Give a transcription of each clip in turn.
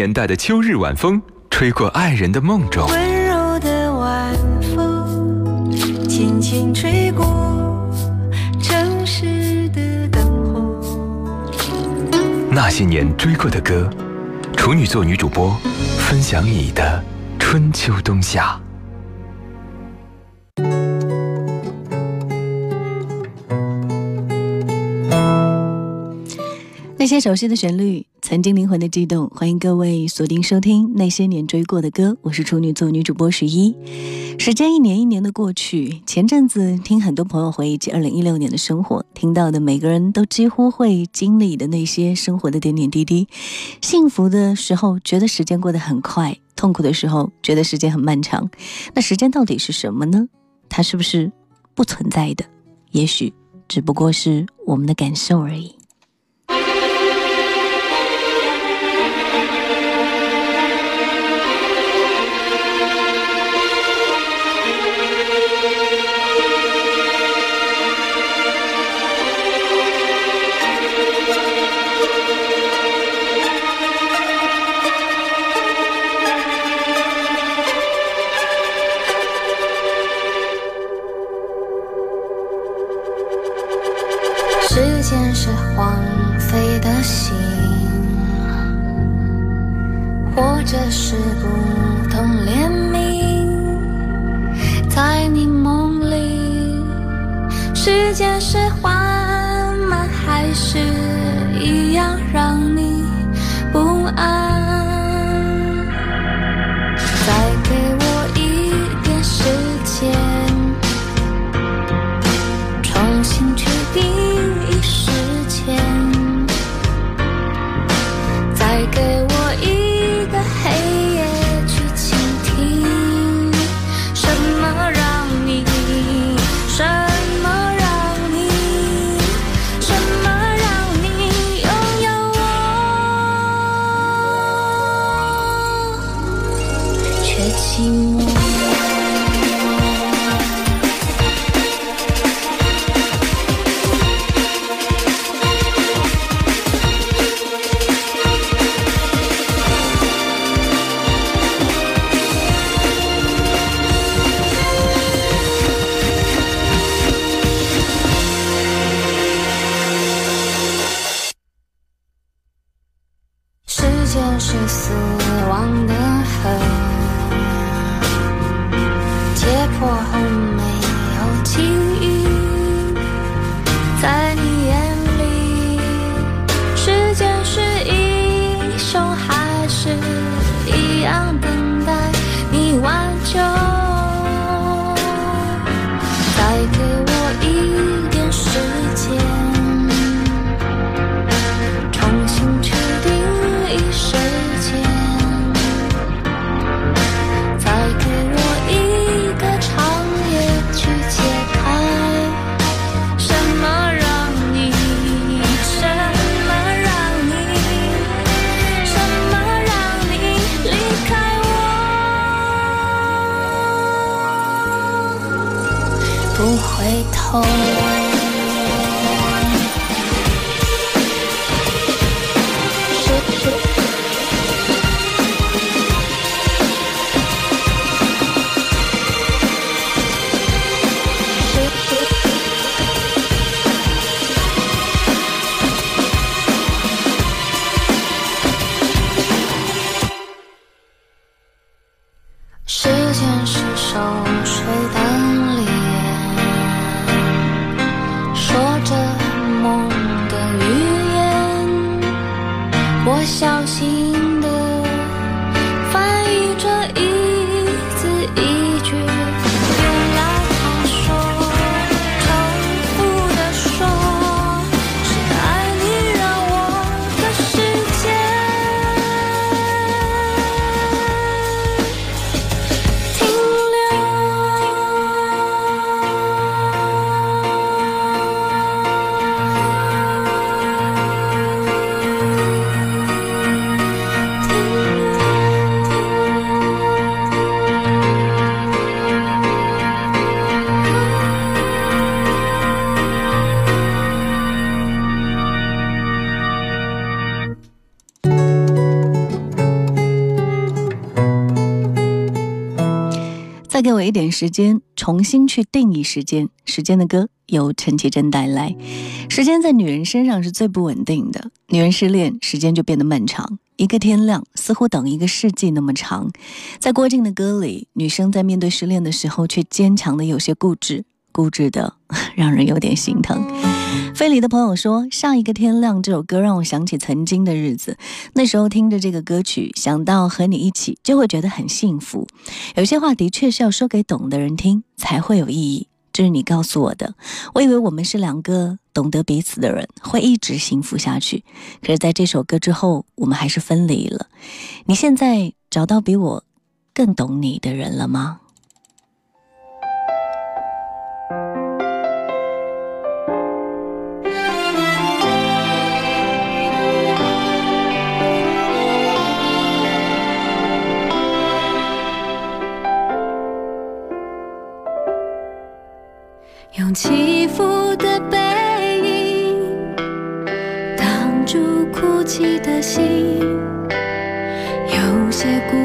年代的秋日晚风，吹过爱人的梦中。温柔的晚风，轻轻吹过城市的灯火。那些年追过的歌，处女座女主播分享你的春秋冬夏。那些熟悉的旋律，曾经灵魂的悸动。欢迎各位锁定收听那些年追过的歌，我是处女座女主播十一。时间一年一年的过去，前阵子听很多朋友回忆起二零一六年的生活，听到的每个人都几乎会经历的那些生活的点点滴滴。幸福的时候觉得时间过得很快，痛苦的时候觉得时间很漫长。那时间到底是什么呢？它是不是不存在的？也许只不过是我们的感受而已。时间是手一点时间，重新去定义时间。时间的歌由陈绮贞带来。时间在女人身上是最不稳定的，女人失恋，时间就变得漫长。一个天亮似乎等一个世纪那么长。在郭靖的歌里，女生在面对失恋的时候，却坚强的有些固执。固执的 让人有点心疼。非礼的朋友说：“上一个天亮这首歌让我想起曾经的日子，那时候听着这个歌曲，想到和你一起，就会觉得很幸福。有些话的确是要说给懂的人听才会有意义。这是你告诉我的，我以为我们是两个懂得彼此的人，会一直幸福下去。可是在这首歌之后，我们还是分离了。你现在找到比我更懂你的人了吗？”用起伏的背影挡住哭泣的心，有些故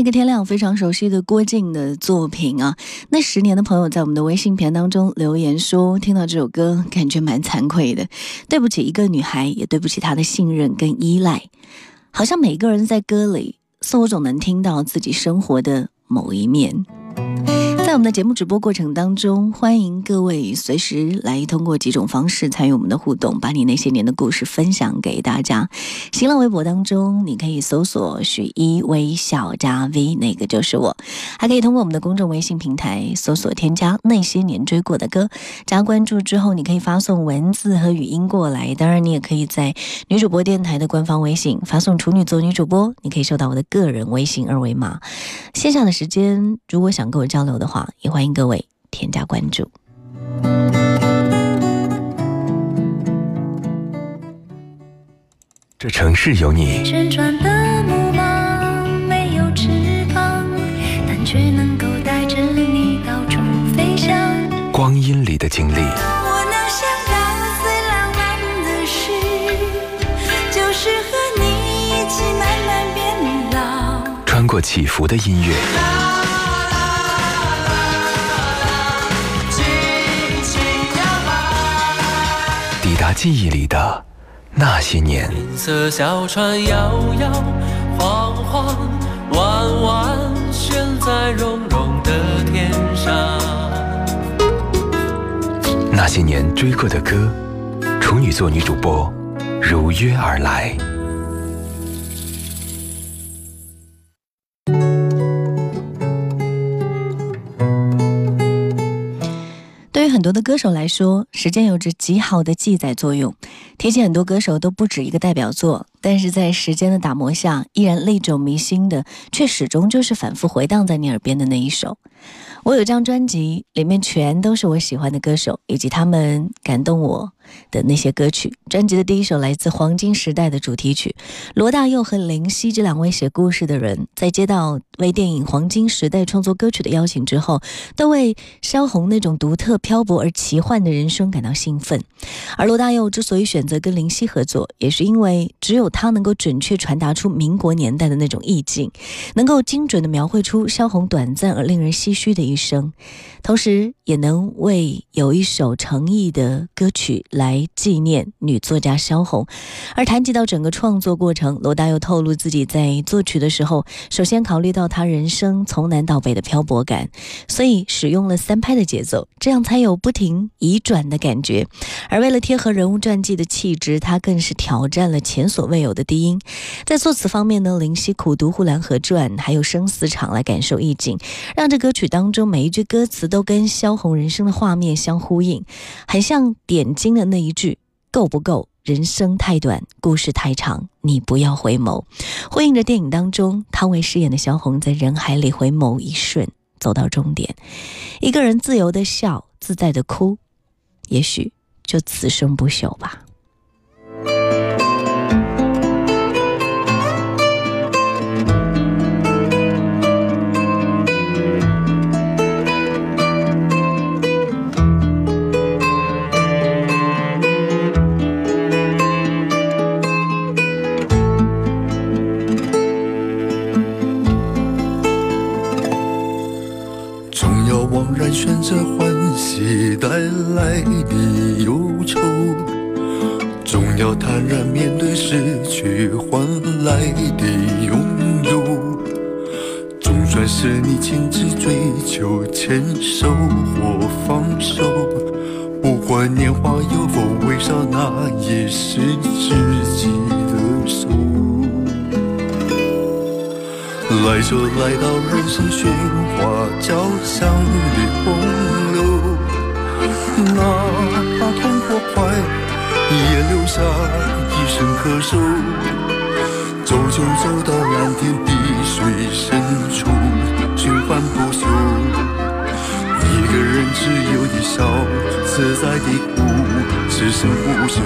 一个天亮非常熟悉的郭靖的作品啊。那十年的朋友在我们的微信片当中留言说，听到这首歌感觉蛮惭愧的，对不起一个女孩，也对不起她的信任跟依赖。好像每个人在歌里，似乎总能听到自己生活的某一面。在我们的节目直播过程当中，欢迎各位随时来通过几种方式参与我们的互动，把你那些年的故事分享给大家。新浪微博当中，你可以搜索“许一微笑加 V”，那个就是我。还可以通过我们的公众微信平台搜索添加“那些年追过的歌”，加关注之后，你可以发送文字和语音过来。当然，你也可以在女主播电台的官方微信发送“处女座女主播”，你可以收到我的个人微信二维码。线下的时间，如果想跟我交流的话，也欢迎各位添加关注。这城市有你，旋转的木马没有翅膀，但却能够带着你到处飞翔。光阴里的经历，我能想到最浪漫的事，就是和你一起慢慢变老。穿过起伏的音乐，达记忆里的那些年。银色小船摇摇晃晃，弯弯悬在绒绒的天上。那些年追过的歌，处女座女主播如约而来。很多的歌手来说，时间有着极好的记载作用。提起很多歌手都不止一个代表作，但是在时间的打磨下，依然历久弥新的，却始终就是反复回荡在你耳边的那一首。我有张专辑，里面全都是我喜欢的歌手以及他们感动我的那些歌曲。专辑的第一首来自《黄金时代》的主题曲，罗大佑和林夕这两位写故事的人，在接到为电影《黄金时代》创作歌曲的邀请之后，都为萧红那种独特、漂泊而奇幻的人生感到兴奋。而罗大佑之所以选择跟林夕合作，也是因为只有他能够准确传达出民国年代的那种意境，能够精准地描绘出萧红短暂而令人唏嘘的一生，同时也能为有一首诚意的歌曲来纪念女作家萧红。而谈及到整个创作过程，罗大佑透露自己在作曲的时候，首先考虑到他人生从南到北的漂泊感，所以使用了三拍的节奏，这样才有不停移转的感觉。而为了贴合人物传记的气质，他更是挑战了前所未有的低音。在作词方面呢，林夕苦读《呼兰河传》还有《生死场》来感受意境，让这歌曲当中每一句歌词都跟萧红人生的画面相呼应，很像点睛的那一句“够不够”。人生太短，故事太长，你不要回眸。呼应着电影当中汤唯饰演的萧红在人海里回眸一瞬，走到终点，一个人自由的笑，自在的哭，也许就此生不朽吧。就来到人生喧哗交响的洪流，哪怕痛或快，也留下一声咳嗽。走就走到蓝天碧水深处，循环不休。一个人自由的笑，自在的哭，此生不休。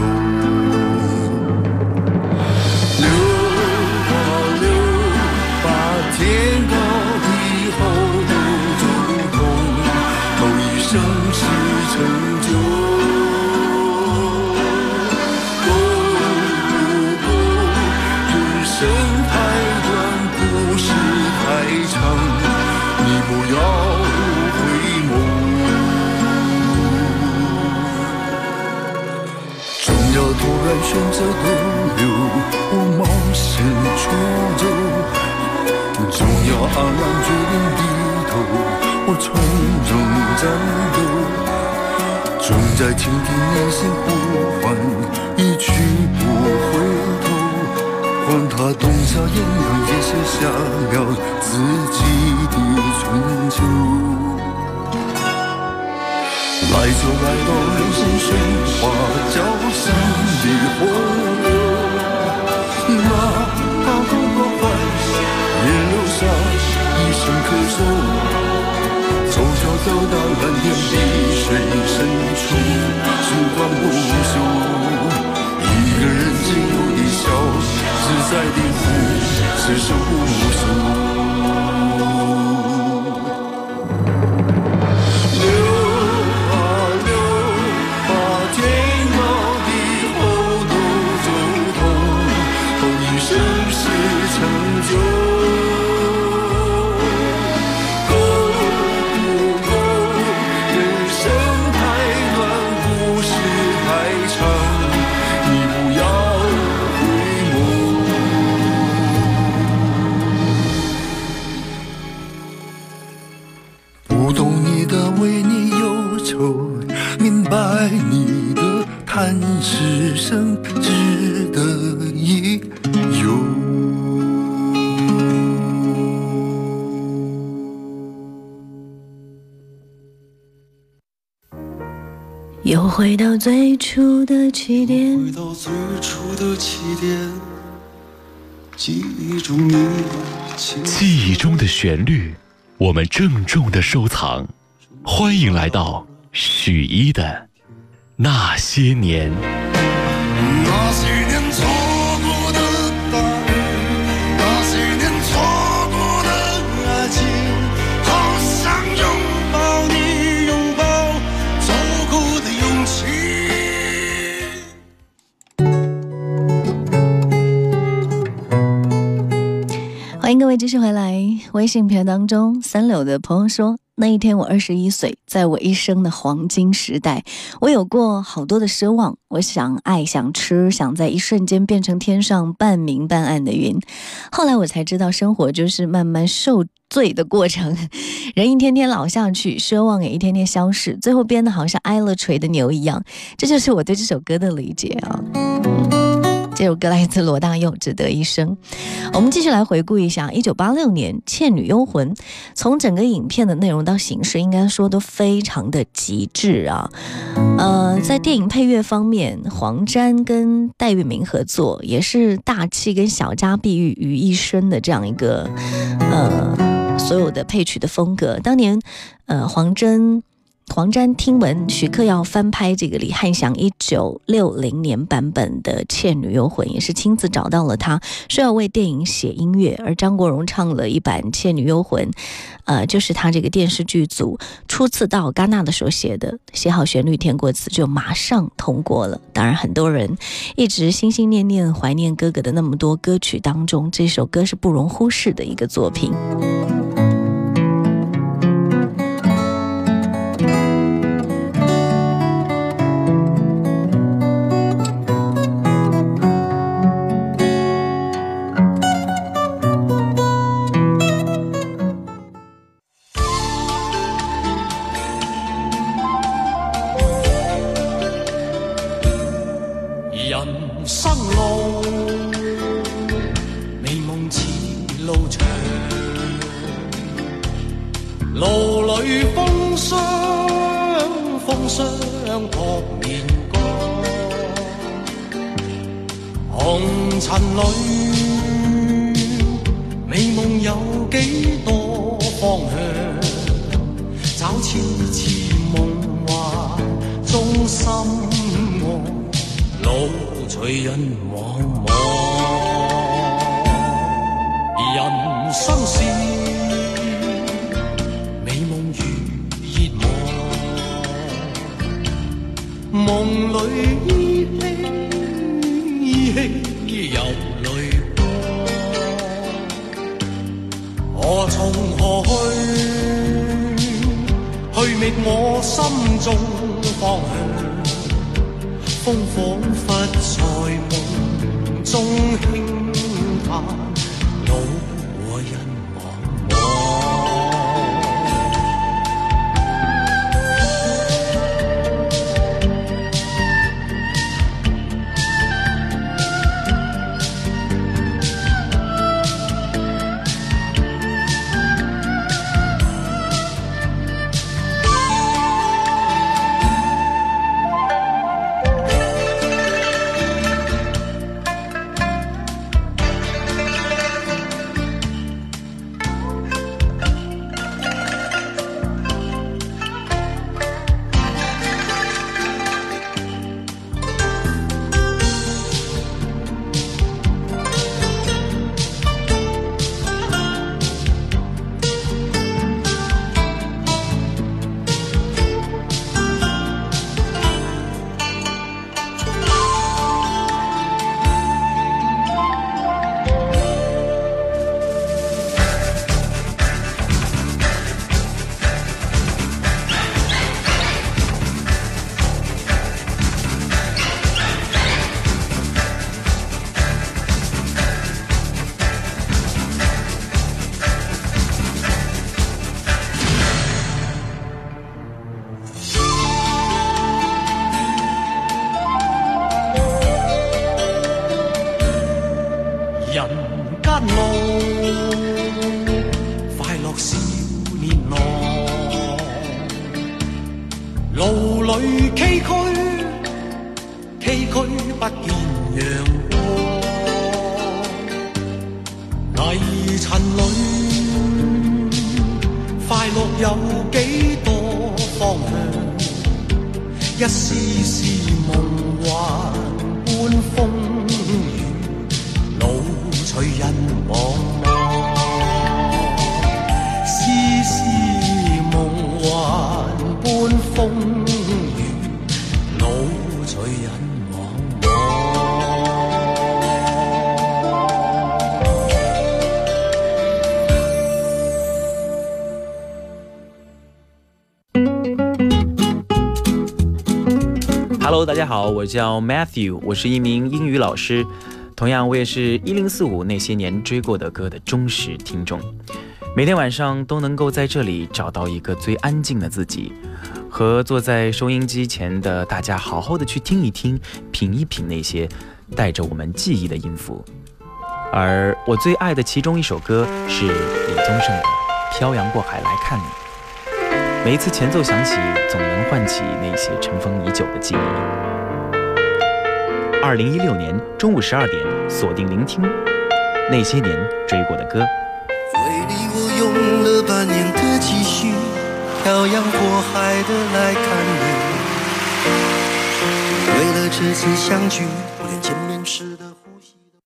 要突然选择逗留，我冒险出走。总要暗暗决定低头，我从容战斗，总在倾听内心呼唤，一去不回头。管他冬夏炎凉，也写下了自己的春秋。来就来到流星喧哗交响的洪流，哪怕不过快，也留下一声咳嗽。走走走到蓝天碧水深处，烛光不休。又回到最初的起点，回到最初的起点，记忆中你记忆中的旋律，我们郑重的收藏。欢迎来到许一的那些年。迎各位继续回来。微信评论当中，三柳的朋友说：“那一天我二十一岁，在我一生的黄金时代，我有过好多的奢望。我想爱，想吃，想在一瞬间变成天上半明半暗的云。后来我才知道，生活就是慢慢受罪的过程。人一天天老下去，奢望也一天天消逝，最后变得好像挨了锤的牛一样。这就是我对这首歌的理解啊。”这首歌来自罗大佑，《只得一生》。我们继续来回顾一下，一九八六年《倩女幽魂》，从整个影片的内容到形式，应该说都非常的极致啊。呃，在电影配乐方面，黄沾跟戴月明合作，也是大气跟小家碧玉于一身的这样一个呃所有的配曲的风格。当年，呃，黄沾。黄沾听闻徐克要翻拍这个李翰祥一九六零年版本的《倩女幽魂》，也是亲自找到了他，说要为电影写音乐。而张国荣唱了一版《倩女幽魂》，呃，就是他这个电视剧组初次到戛纳的时候写的，写好旋律、填过词就马上通过了。当然，很多人一直心心念念、怀念哥哥的那么多歌曲当中，这首歌是不容忽视的一个作品。茫茫，人生是美梦如热望，梦里依稀依稀有泪光。我从何去？去觅我心中方向。风仿佛在送轻叹，尘里，快乐有几多方向？一丝丝梦幻般风雨。路随人往大家好，我叫 Matthew，我是一名英语老师，同样我也是一零四五那些年追过的歌的忠实听众。每天晚上都能够在这里找到一个最安静的自己，和坐在收音机前的大家好好的去听一听、品一品那些带着我们记忆的音符。而我最爱的其中一首歌是李宗盛的《漂洋过海来看你》。每一次前奏响起，总能唤起那些尘封已久的记忆。二零一六年中午十二点，锁定聆听那些年追过的歌。为你我用了半年的积蓄，漂洋过海的来看你。为了这次相聚，连见